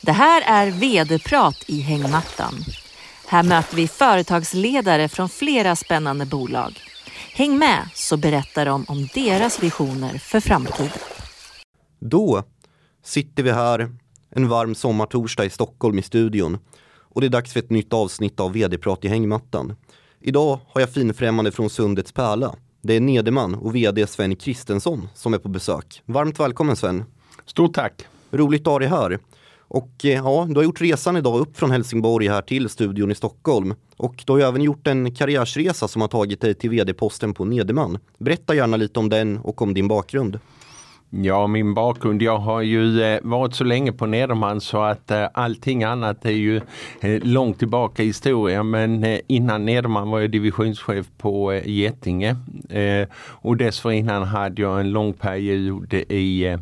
Det här är vd-prat i hängmattan. Här möter vi företagsledare från flera spännande bolag. Häng med så berättar de om deras visioner för framtiden. Då sitter vi här en varm sommartorsdag i Stockholm i studion och det är dags för ett nytt avsnitt av vd-prat i hängmattan. Idag har jag finfrämmande från Sundets pärla. Det är Nederman och vd Sven Kristensson som är på besök. Varmt välkommen Sven! Stort tack! Roligt att ha dig här. Och eh, ja, du har gjort resan idag upp från Helsingborg här till studion i Stockholm. Och du har ju även gjort en karriärsresa som har tagit dig till vd-posten på Nederman. Berätta gärna lite om den och om din bakgrund. Ja, min bakgrund. Jag har ju eh, varit så länge på Nederman så att eh, allting annat är ju långt tillbaka i historien. Men innan Nederman var jag divisionschef på Getinge. Och dessförinnan hade jag en lång period i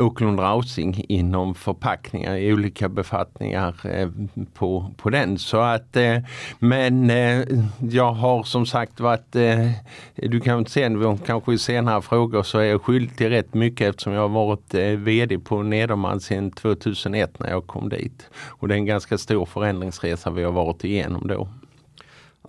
Åkerlund Rausing inom förpackningar i olika befattningar eh, på, på den. Så att, eh, men eh, jag har som sagt varit, eh, du kan se kanske i senare frågor så är jag skyldig till rätt mycket mycket eftersom jag har varit eh, VD på Nederman sedan 2001 när jag kom dit. Och det är en ganska stor förändringsresa vi har varit igenom då.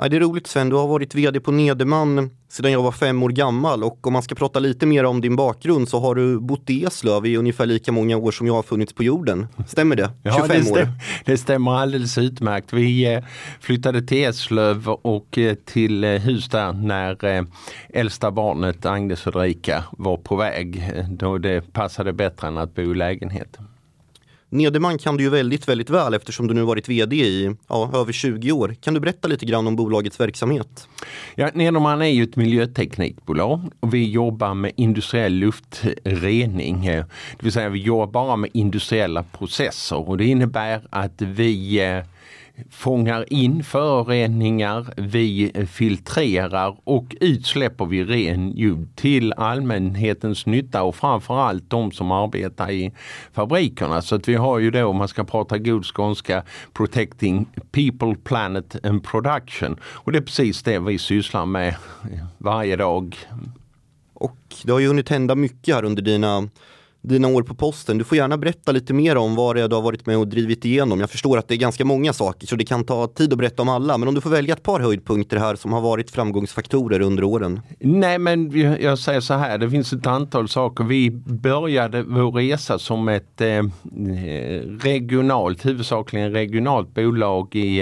Ja, det är roligt Sven, du har varit VD på Nederman sedan jag var fem år gammal och om man ska prata lite mer om din bakgrund så har du bott i Eslöv i ungefär lika många år som jag har funnits på jorden. Stämmer det? 25 ja, det stämmer, år? Det stämmer alldeles utmärkt. Vi eh, flyttade till Eslöv och eh, till eh, hus där när äldsta barnet Agnes Fredrika var på väg. Då det passade bättre än att bo i lägenhet. Nederman kan du ju väldigt, väldigt väl eftersom du nu varit VD i ja, över 20 år. Kan du berätta lite grann om bolagets verksamhet? Ja, Nederman är ju ett miljöteknikbolag och vi jobbar med industriell luftrening. Det vill säga vi jobbar bara med industriella processer och det innebär att vi eh, fångar in föroreningar, vi filtrerar och utsläpper vi ren ljud till allmänhetens nytta och framförallt de som arbetar i fabrikerna. Så att vi har ju då, om man ska prata god skånska, Protecting People, Planet and Production. Och det är precis det vi sysslar med varje dag. Och det har ju hunnit hända mycket här under dina dina år på posten. Du får gärna berätta lite mer om vad det är du har varit med och drivit igenom. Jag förstår att det är ganska många saker så det kan ta tid att berätta om alla. Men om du får välja ett par höjdpunkter här som har varit framgångsfaktorer under åren. Nej men jag säger så här, det finns ett antal saker. Vi började vår resa som ett eh, regionalt, huvudsakligen regionalt bolag i,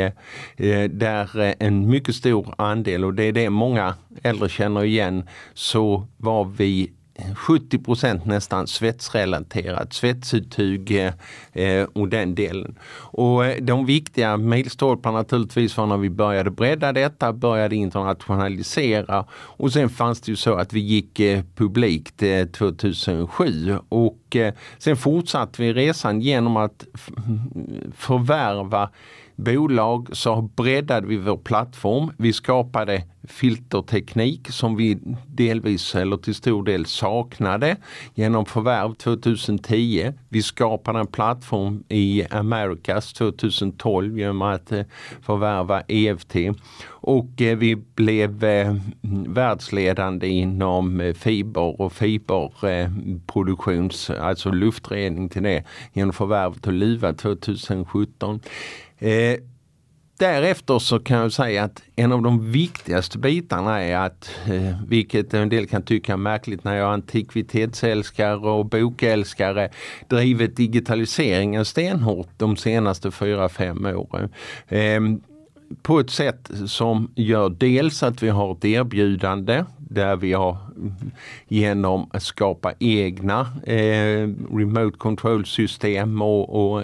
eh, där eh, en mycket stor andel och det är det många äldre känner igen så var vi 70% nästan svetsrelaterat, svetsuttug eh, och den delen. Och eh, de viktiga milstolparna naturligtvis var när vi började bredda detta, började internationalisera och sen fanns det ju så att vi gick eh, publikt eh, 2007 och eh, sen fortsatte vi resan genom att förvärva bolag så breddade vi vår plattform. Vi skapade filterteknik som vi delvis eller till stor del saknade genom förvärv 2010. Vi skapade en plattform i Americas 2012 genom att eh, förvärva EFT och eh, vi blev eh, världsledande inom fiber och fiberproduktions, alltså luftrening till det genom förvärvet av Luva 2017. Eh, därefter så kan jag säga att en av de viktigaste bitarna är att, eh, vilket en del kan tycka märkligt när jag är antikvitetsälskare och bokälskare, drivit digitaliseringen stenhårt de senaste fyra fem åren. Eh, på ett sätt som gör dels att vi har ett erbjudande där vi har genom att skapa egna eh, remote control system och, och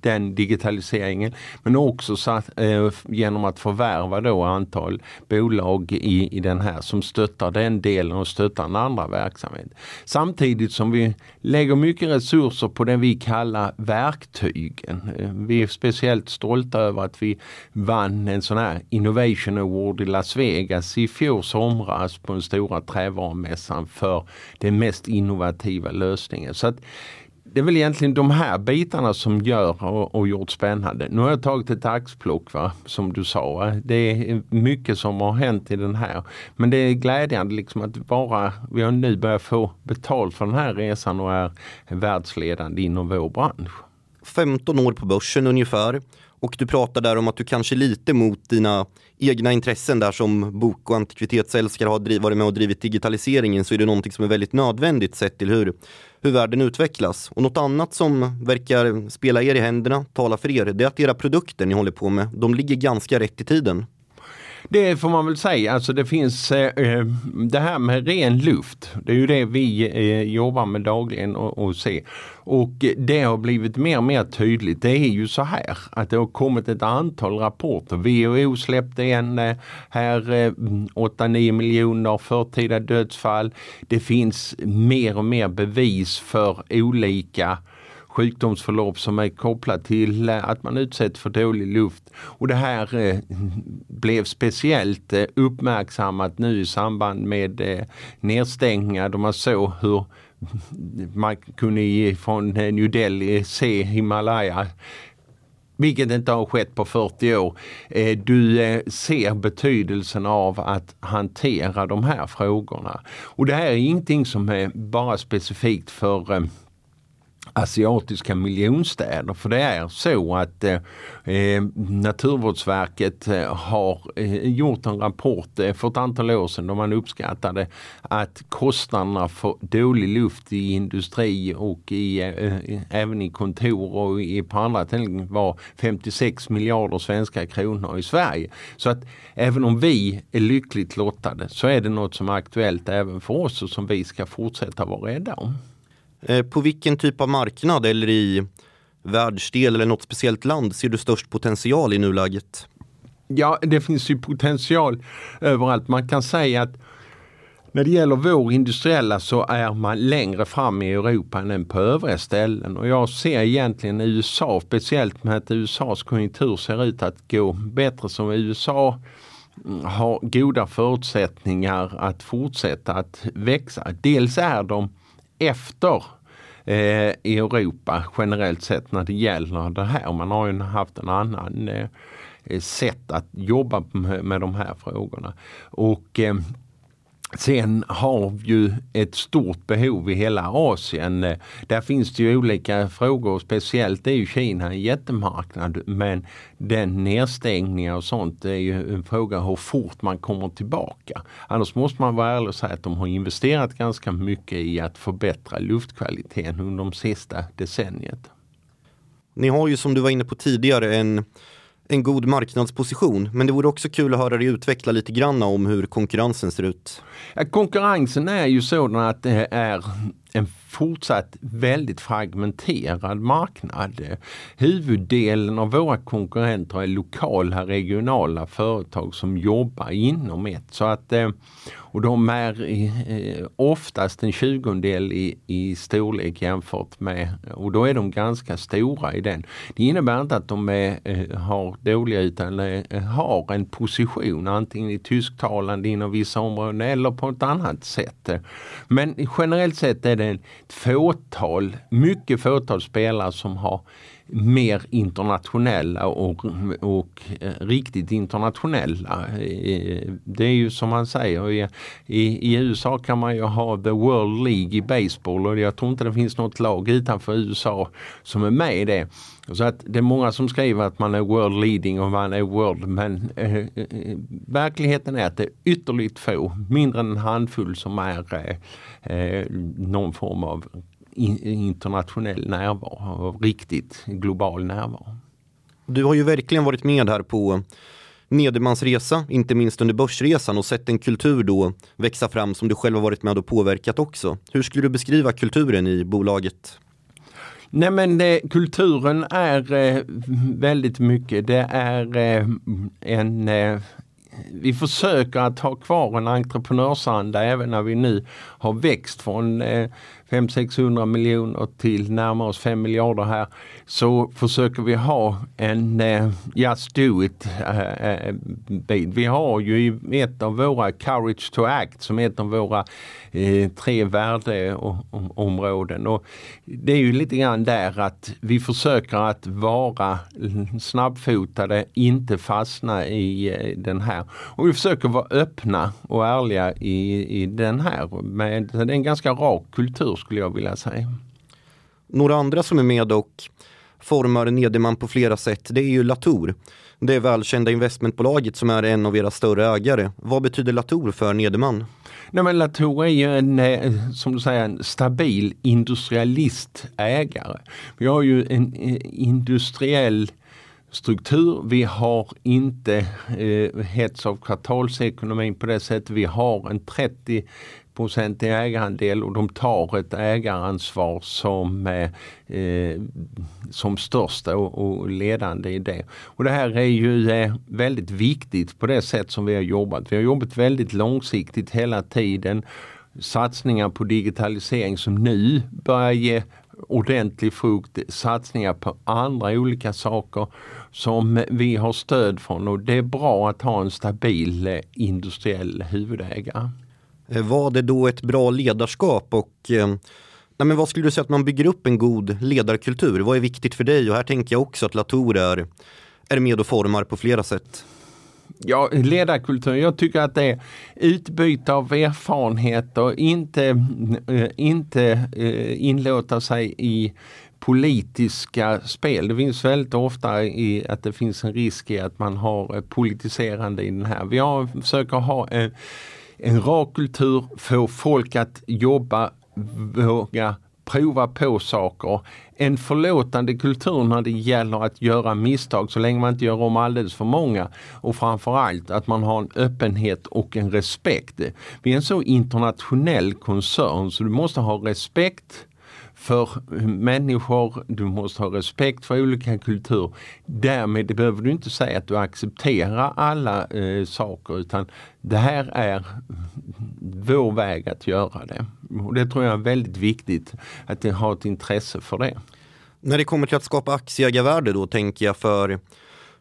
den digitaliseringen. Men också satt, eh, genom att förvärva då antal bolag i, i den här som stöttar den delen och stöttar den andra verksamheten. Samtidigt som vi lägger mycket resurser på det vi kallar verktygen. Eh, vi är speciellt stolta över att vi vann en sån här Innovation Award i Las Vegas i fjol somras på den stora trävarumässan för den mest innovativa lösningen. Så att det är väl egentligen de här bitarna som gör och, och gjort spännande. Nu har jag tagit ett axplock va, som du sa. Det är mycket som har hänt i den här. Men det är glädjande liksom att bara, vi har nu börjat få betalt för den här resan och är världsledande inom vår bransch. 15 år på börsen ungefär och du pratar där om att du kanske lite mot dina egna intressen där som bok och antikvitetsälskare har varit med och drivit digitaliseringen så är det någonting som är väldigt nödvändigt sett till hur, hur världen utvecklas. Och något annat som verkar spela er i händerna, tala för er, det är att era produkter ni håller på med, de ligger ganska rätt i tiden. Det får man väl säga. Alltså det finns eh, eh, det här med ren luft. Det är ju det vi eh, jobbar med dagligen och, och ser. Och det har blivit mer och mer tydligt. Det är ju så här att det har kommit ett antal rapporter. WHO släppte en eh, här eh, 8-9 miljoner förtida dödsfall. Det finns mer och mer bevis för olika sjukdomsförlopp som är kopplat till eh, att man utsätts för dålig luft. Och det här eh, blev speciellt eh, uppmärksammat nu i samband med eh, nedstängningar då man såg hur man kunde från eh, New Delhi se Himalaya vilket inte har skett på 40 år. Du ser betydelsen av att hantera de här frågorna. Och det här är ingenting som är bara specifikt för asiatiska miljonstäder. För det är så att eh, eh Naturvårdsverket eh, har eh, gjort en rapport eh, för ett antal år sedan då man uppskattade att kostnaderna för dålig luft i industri och i, eh, eh även i kontor och i, på andra ställen var 56 miljarder svenska kronor i Sverige. Så att även om vi är lyckligt lottade så är det något som är aktuellt även för oss och som vi ska fortsätta vara rädda om. Eh, på vilken typ av marknad eller i världsdel eller något speciellt land ser du störst potential i nuläget? Ja, det finns ju potential överallt. Man kan säga att när det gäller vår industriella så är man längre fram i Europa än på övriga ställen. Och jag ser egentligen USA, speciellt med att USAs konjunktur ser ut att gå bättre som USA mm, har goda förutsättningar att fortsätta att växa. Dels är de efter eh, i Europa generellt sett när det gäller det här. Man har ju haft en annan eh, sätt att jobba med, med de här frågorna. Och eh, Sen har vi ju ett stort behov i hela Asien. Eh, där finns det ju olika frågor. Speciellt är ju Kina en jättemarknad. Men den nedstängningar och sånt är ju en fråga hur fort man kommer tillbaka. Annars måste man vara ärlig och säga att de har investerat ganska mycket i att förbättra luftkvaliteten under de sista decenniet. Ni har ju som du var inne på tidigare en en god marknadsposition. Men det vore också kul att höra dig utveckla lite grann om hur konkurrensen ser ut. Ja, konkurrensen är ju sådan att det är en fortsatt väldigt fragmenterad marknad. Huvuddelen av våra konkurrenter är lokala regionala företag som jobbar inom ett. Så att, eh, och de är eh, oftast en tjugondel i, i storlek jämfört med, och då är de ganska stora i den. Det innebär inte att de är, eh, har dåliga utan har en position antingen i tysktalande inom vissa områden eller på ett annat sätt. Men generellt sett är det ett fåtal, mycket fåtal spelare som har mer internationella och, och eh, riktigt internationella. Eh, det är ju som man säger, i, i, USA kan man ju ha the World League i baseball och jag tror inte det finns något lag utanför USA som är med i det. Så att det är många som skriver att man är world leading och man är world men eh, eh verkligheten är att det är ytterligt få, mindre än en handfull som är eh någon form av internationell närvaro, riktigt global närvaro. Du har ju verkligen varit med här på Nedermans resa, inte minst under börsresan och sett en kultur då växa fram som du själv har varit med och påverkat också. Hur skulle du beskriva kulturen i bolaget? Nej men det, kulturen är eh, väldigt mycket, det är eh, en eh, vi försöker att ha kvar en entreprenörsanda även när vi nu har växt från 500-600 miljoner till närmare oss 5 miljarder här så försöker vi ha en uh, just do it uh, bit. Vi har ju ett av våra courage to act som är ett av våra uh, tre värdeområden. Och det är ju lite grann där att vi försöker att vara snabbfotade, inte fastna i den här. Och vi försöker vara öppna och ärliga i, i den här. Men det är en ganska rak kultur skulle jag vilja säga. Några andra som är med och formar Nederman på flera sätt, det är ju Latour. Det välkända investmentbolaget som är en av era större ägare. Vad betyder Latour för Nederman? Nej, men Latour är ju en, eh, som du säger, en stabil industrialistägare. Vi har ju en eh, industriell struktur. Vi har inte eh, hets av kvartalsekonomin på det sättet. Vi har en 30 procentig ägarandel och de tar ett ägaransvar som, eh, eh, som största och, och, ledande i det. Och det här är ju eh, väldigt viktigt på det sätt som vi har jobbat. Vi har jobbat väldigt långsiktigt hela tiden. Satsningar på digitalisering som nu börjar ge ordentlig frukt, satsningar på andra olika saker som vi har stöd från och det är bra att ha en stabil eh, industriell huvudägare. Eh, var det då ett bra ledarskap och eh, nej men vad skulle du säga att man bygger upp en god ledarkultur? Vad är viktigt för dig? Och här tänker jag också att Latour är, är med och formar på flera sätt. Ja, ledarkultur. Jag tycker att det är utbyte av erfarenheter, inte, eh, inte inlåta sig i politiska spel. Det finns väldigt ofta i att det finns en risk i att man har politiserande i den här. Vi har, försöker ha en, rak kultur, få folk att jobba, våga prova på saker. En förlåtande kultur när det gäller att göra misstag så länge man inte gör om alldeles för många. Och framförallt att man har en öppenhet och en respekt. Vi är en så internationell koncern så du måste ha respekt för människor, du måste ha respekt för olika kulturer. Därmed behöver du inte säga att du accepterar alla eh, saker utan det här är vår väg att göra det. Och det tror jag är väldigt viktigt att ha har ett intresse för det. När det kommer till att skapa aktieägarvärde då tänker jag för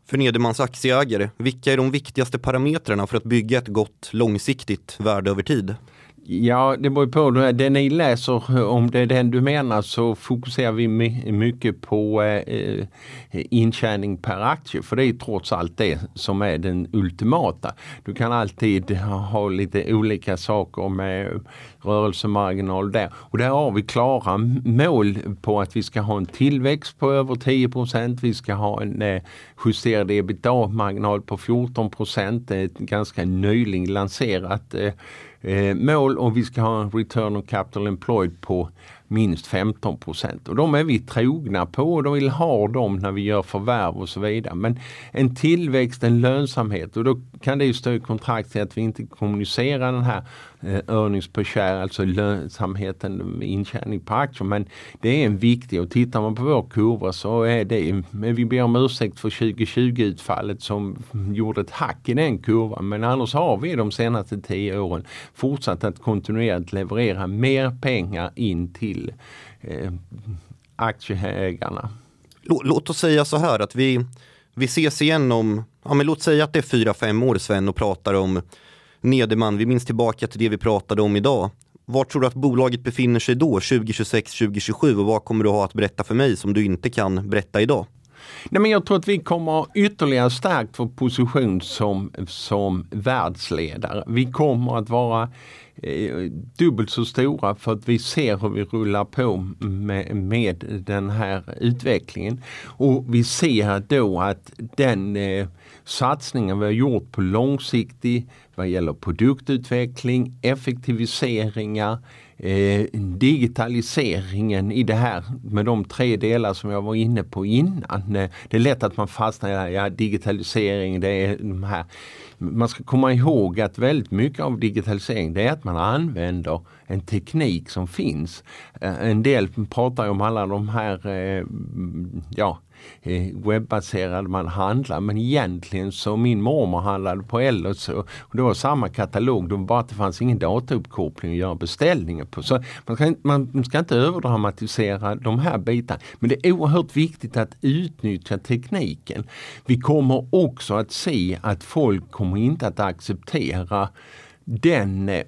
för Nedermans aktieägare, vilka är de viktigaste parametrarna för att bygga ett gott långsiktigt värde över tid? Ja, det beror på. Det ni läser, om det är den du menar, så fokuserar vi mycket på eh, eh, intjäning per aktie. För det är trots allt det som är den ultimata. Du kan alltid ha lite olika saker med rörelsemarginal där. Och där har vi klara mål på att vi ska ha en tillväxt på över 10% Vi ska ha en eh, justerad ebitda-marginal på 14 Det är ett ganska nyligen lanserat eh, Eh, mål om vi ska ha en return on capital employed på minst 15 procent. Och de är vi trogna på och de vill ha dem när vi gör förvärv och så vidare. Men en tillväxt, en lönsamhet och då kan det ju stå i kontrakt till att vi inte kommunicerar den här eh, earnings per share, alltså lönsamheten intjäning på aktier. Men det är en viktig och tittar man på vår kurva så är det, men vi ber om ursäkt för 2020 utfallet som gjorde ett hack i den kurvan. Men annars har vi de senaste tio åren fortsatt att kontinuerligt leverera mer pengar in till eh, aktieägarna. Låt oss säga så här att vi, vi ses igen om, ja men låt säga att det är fyra, fem år Sven och pratar om Nederman. Vi minns tillbaka till det vi pratade om idag. Var tror du att bolaget befinner sig då, 2026, 2027 och vad kommer du ha att berätta för mig som du inte kan berätta idag? Nej, men jag tror att vi kommer ytterligare stärkt vår position som, som världsledare. Vi kommer att vara eh, dubbelt så stora för att vi ser hur vi rullar på med, med den här utvecklingen. Och vi ser då att den eh, satsningen vi har gjort på långsiktig vad gäller produktutveckling, effektiviseringar, eh, digitaliseringen i det här med de tre delar som jag var inne på innan. Eh, det är lätt att man fastnar i ja, digitalisering, det är de här. Man ska komma ihåg att väldigt mycket av digitalisering det är att man använder en teknik som finns. Eh, en del pratar om alla de här eh, ja, eh, webbaserade man handlar. Men egentligen så min mormor handlade på Ellos och det var samma katalog. Det var bara att det fanns ingen datauppkoppling att göra beställningar på. Så man ska, man ska inte överdramatisera de här bitarna. Men det är oerhört viktigt att utnyttja tekniken. Vi kommer också att se att folk kommer kommer inte att acceptera den eh,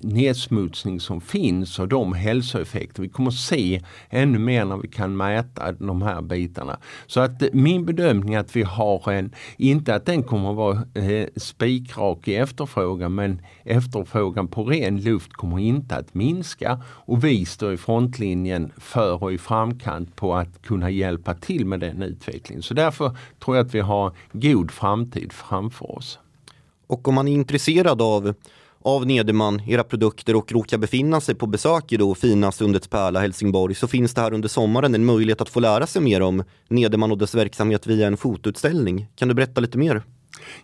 nedsmutsning som finns och de hälsoeffekter. Vi kommer se ännu mer när vi kan mäta de här bitarna. Så att eh, min bedömning är att vi har en, inte att den kommer att vara eh, spikrak i efterfrågan men efterfrågan på ren luft kommer inte att minska och vi står i frontlinjen för och i framkant på att kunna hjälpa till med den utvecklingen. Så därför tror jag att vi har god framtid framför oss. Och om man är intresserad av, av Nederman, era produkter och råkar befinna sig på besök i då fina Sundets pärla Helsingborg så finns det här under sommaren en möjlighet att få lära sig mer om Nederman och dess verksamhet via en fotoutställning. Kan du berätta lite mer?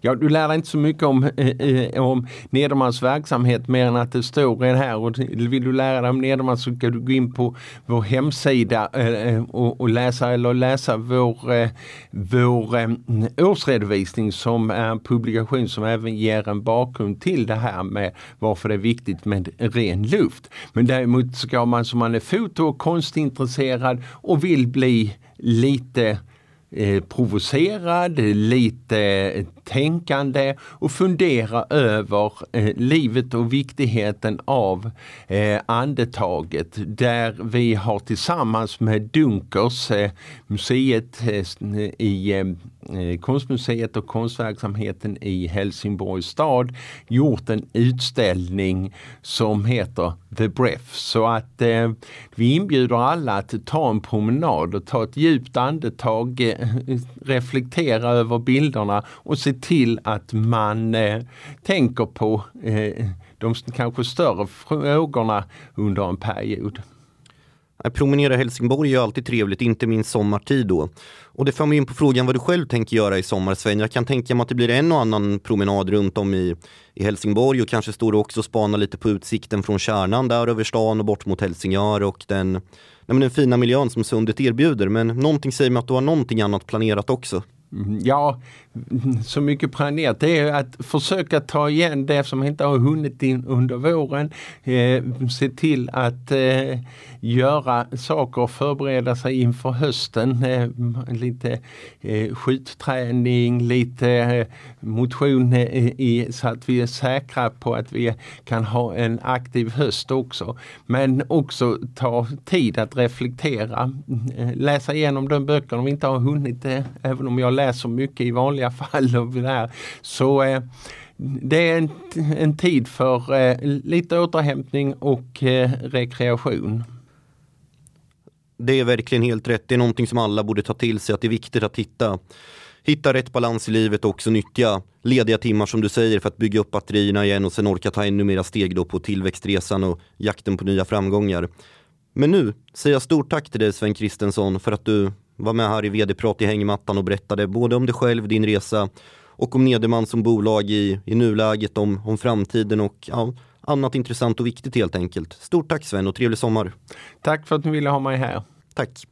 Ja, du lär dig inte så mycket om, eh, eh om Nedermans verksamhet mer än att det står en här. Och vill du lära dig om Nederman så ska du gå in på vår hemsida eh, eh, och, och, läsa eller läsa vår, eh, vår eh, årsredovisning som är en publikation som även ger en bakgrund till det här med varför det är viktigt med ren luft. Men däremot ska man som man är foto och konstintresserad och vill bli lite eh, provocerad, lite eh, tänkande och fundera över eh, livet och viktigheten av eh, andetaget där vi har tillsammans med Dunkers, eh, museet eh, i eh, eh, Konstmuseet och konstverksamheten i Helsingborgs stad gjort en utställning som heter The Breath. Så att eh, vi inbjuder alla att ta en promenad och ta ett djupt andetag, eh, reflektera över bilderna och se till att man eh, tänker på eh, de kanske större frågorna under en period. Att promenera i Helsingborg är alltid trevligt, inte minst sommartid då. Och det för mig in på frågan vad du själv tänker göra i sommar Sven. Jag kan tänka mig att det blir en och annan promenad runt om i, i Helsingborg och kanske står du också och spanar lite på utsikten från kärnan där över stan och bort mot Helsingör och den, nej den fina miljön som Sundet erbjuder. Men någonting säger mig att du har någonting annat planerat också. Ja, så mycket planerat. Det är att försöka ta igen det som inte har hunnit in under våren. Eh, se till att eh, göra saker och förbereda sig inför hösten. Eh, lite eh, skjutträning, lite eh, motion i, så att vi är säkra på att vi kan ha en aktiv höst också. Men också ta tid att reflektera, läsa igenom de böckerna vi inte har hunnit, även om jag läser mycket i vanliga fall. Och där. Så det är en, en tid för eh, lite återhämtning och eh, rekreation. Det är verkligen helt rätt. Det är någonting som alla borde ta till sig, att det är viktigt att hitta, hitta rätt balans i livet och också nyttja lediga timmar som du säger för att bygga upp batterierna igen och sen orka ta ännu mera steg då på tillväxtresan och jakten på nya framgångar. Men nu säger jag stort tack till dig Sven Kristensson för att du var med här i vd-prat i hängmattan och berättade både om dig själv, din resa och om Nederman som bolag i, i nuläget, om, om framtiden och ja, annat intressant och viktigt helt enkelt. Stort tack Sven och trevlig sommar. Tack för att ni ville ha mig här. Tack.